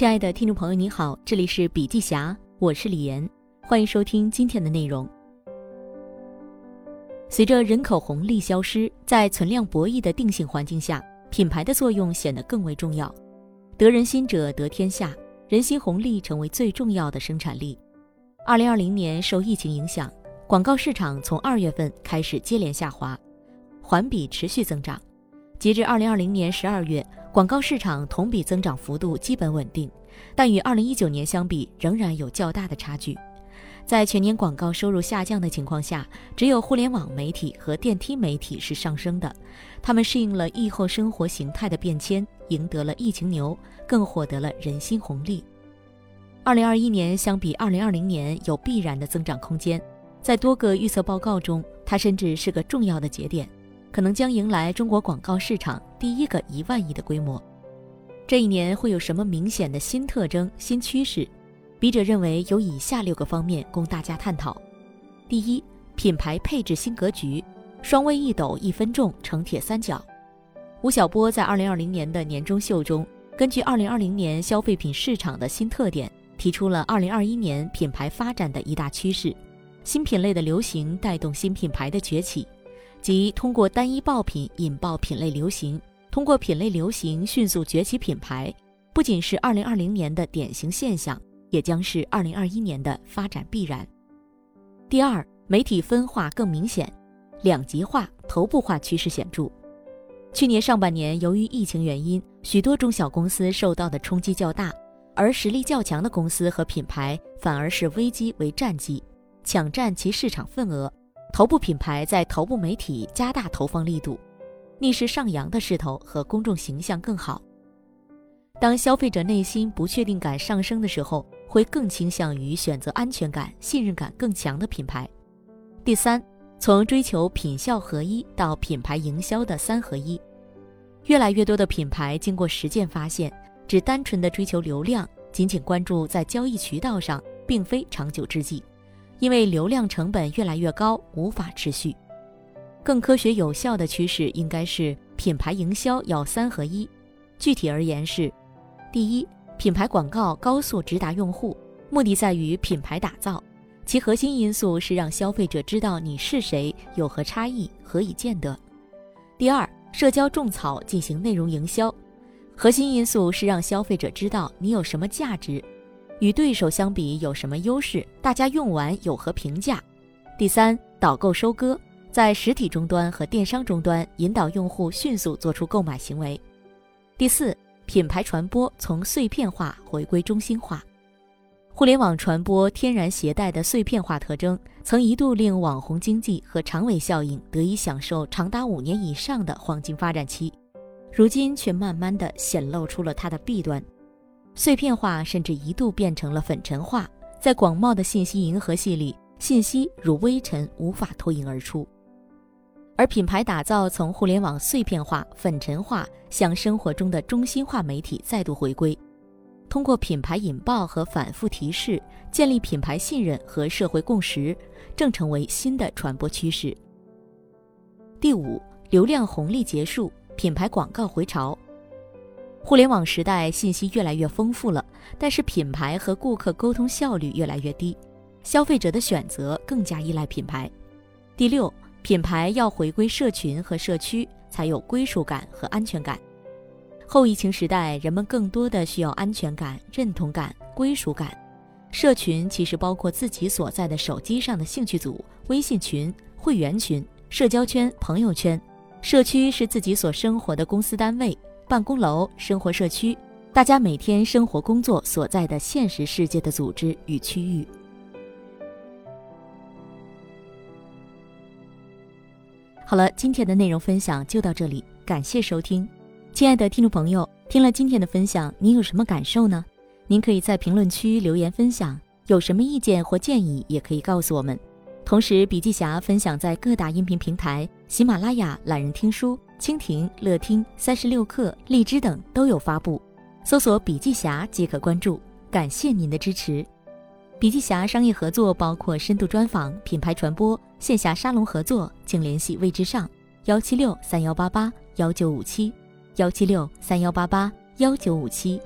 亲爱的听众朋友，你好，这里是笔记侠，我是李岩，欢迎收听今天的内容。随着人口红利消失，在存量博弈的定性环境下，品牌的作用显得更为重要。得人心者得天下，人心红利成为最重要的生产力。二零二零年受疫情影响，广告市场从二月份开始接连下滑，环比持续增长。截至二零二零年十二月。广告市场同比增长幅度基本稳定，但与二零一九年相比仍然有较大的差距。在全年广告收入下降的情况下，只有互联网媒体和电梯媒体是上升的。他们适应了疫后生活形态的变迁，赢得了疫情牛，更获得了人心红利。二零二一年相比二零二零年有必然的增长空间，在多个预测报告中，它甚至是个重要的节点。可能将迎来中国广告市场第一个一万亿的规模。这一年会有什么明显的新特征、新趋势？笔者认为有以下六个方面供大家探讨：第一，品牌配置新格局，双微一抖一分众成铁三角。吴晓波在二零二零年的年终秀中，根据二零二零年消费品市场的新特点，提出了二零二一年品牌发展的一大趋势：新品类的流行带动新品牌的崛起。即通过单一爆品引爆品类流行，通过品类流行迅速崛起品牌，不仅是二零二零年的典型现象，也将是二零二一年的发展必然。第二，媒体分化更明显，两极化、头部化趋势显著。去年上半年，由于疫情原因，许多中小公司受到的冲击较大，而实力较强的公司和品牌反而是危机为战机，抢占其市场份额。头部品牌在头部媒体加大投放力度，逆势上扬的势头和公众形象更好。当消费者内心不确定感上升的时候，会更倾向于选择安全感、信任感更强的品牌。第三，从追求品效合一到品牌营销的三合一，越来越多的品牌经过实践发现，只单纯的追求流量，仅仅关注在交易渠道上，并非长久之计。因为流量成本越来越高，无法持续。更科学有效的趋势应该是品牌营销要三合一。具体而言是：第一，品牌广告高速直达用户，目的在于品牌打造，其核心因素是让消费者知道你是谁，有何差异，何以见得。第二，社交种草进行内容营销，核心因素是让消费者知道你有什么价值。与对手相比有什么优势？大家用完有何评价？第三，导购收割，在实体终端和电商终端引导用户迅速做出购买行为。第四，品牌传播从碎片化回归中心化。互联网传播天然携带的碎片化特征，曾一度令网红经济和长尾效应得以享受长达五年以上的黄金发展期，如今却慢慢的显露出了它的弊端。碎片化甚至一度变成了粉尘化，在广袤的信息银河系里，信息如微尘，无法脱颖而出。而品牌打造从互联网碎片化、粉尘化向生活中的中心化媒体再度回归，通过品牌引爆和反复提示，建立品牌信任和社会共识，正成为新的传播趋势。第五，流量红利结束，品牌广告回潮。互联网时代，信息越来越丰富了，但是品牌和顾客沟通效率越来越低，消费者的选择更加依赖品牌。第六，品牌要回归社群和社区，才有归属感和安全感。后疫情时代，人们更多的需要安全感、认同感、归属感。社群其实包括自己所在的手机上的兴趣组、微信群、会员群、社交圈、朋友圈；社区是自己所生活的公司单位。办公楼、生活社区，大家每天生活工作所在的现实世界的组织与区域。好了，今天的内容分享就到这里，感谢收听，亲爱的听众朋友，听了今天的分享，您有什么感受呢？您可以在评论区留言分享，有什么意见或建议也可以告诉我们。同时，笔记侠分享在各大音频平台、喜马拉雅、懒人听书。蜻蜓、乐听、三十六课、荔枝等都有发布，搜索“笔记侠”即可关注。感谢您的支持。笔记侠商业合作包括深度专访、品牌传播、线下沙龙合作，请联系魏之上幺七六三幺八八幺九五七幺七六三幺八八幺九五七。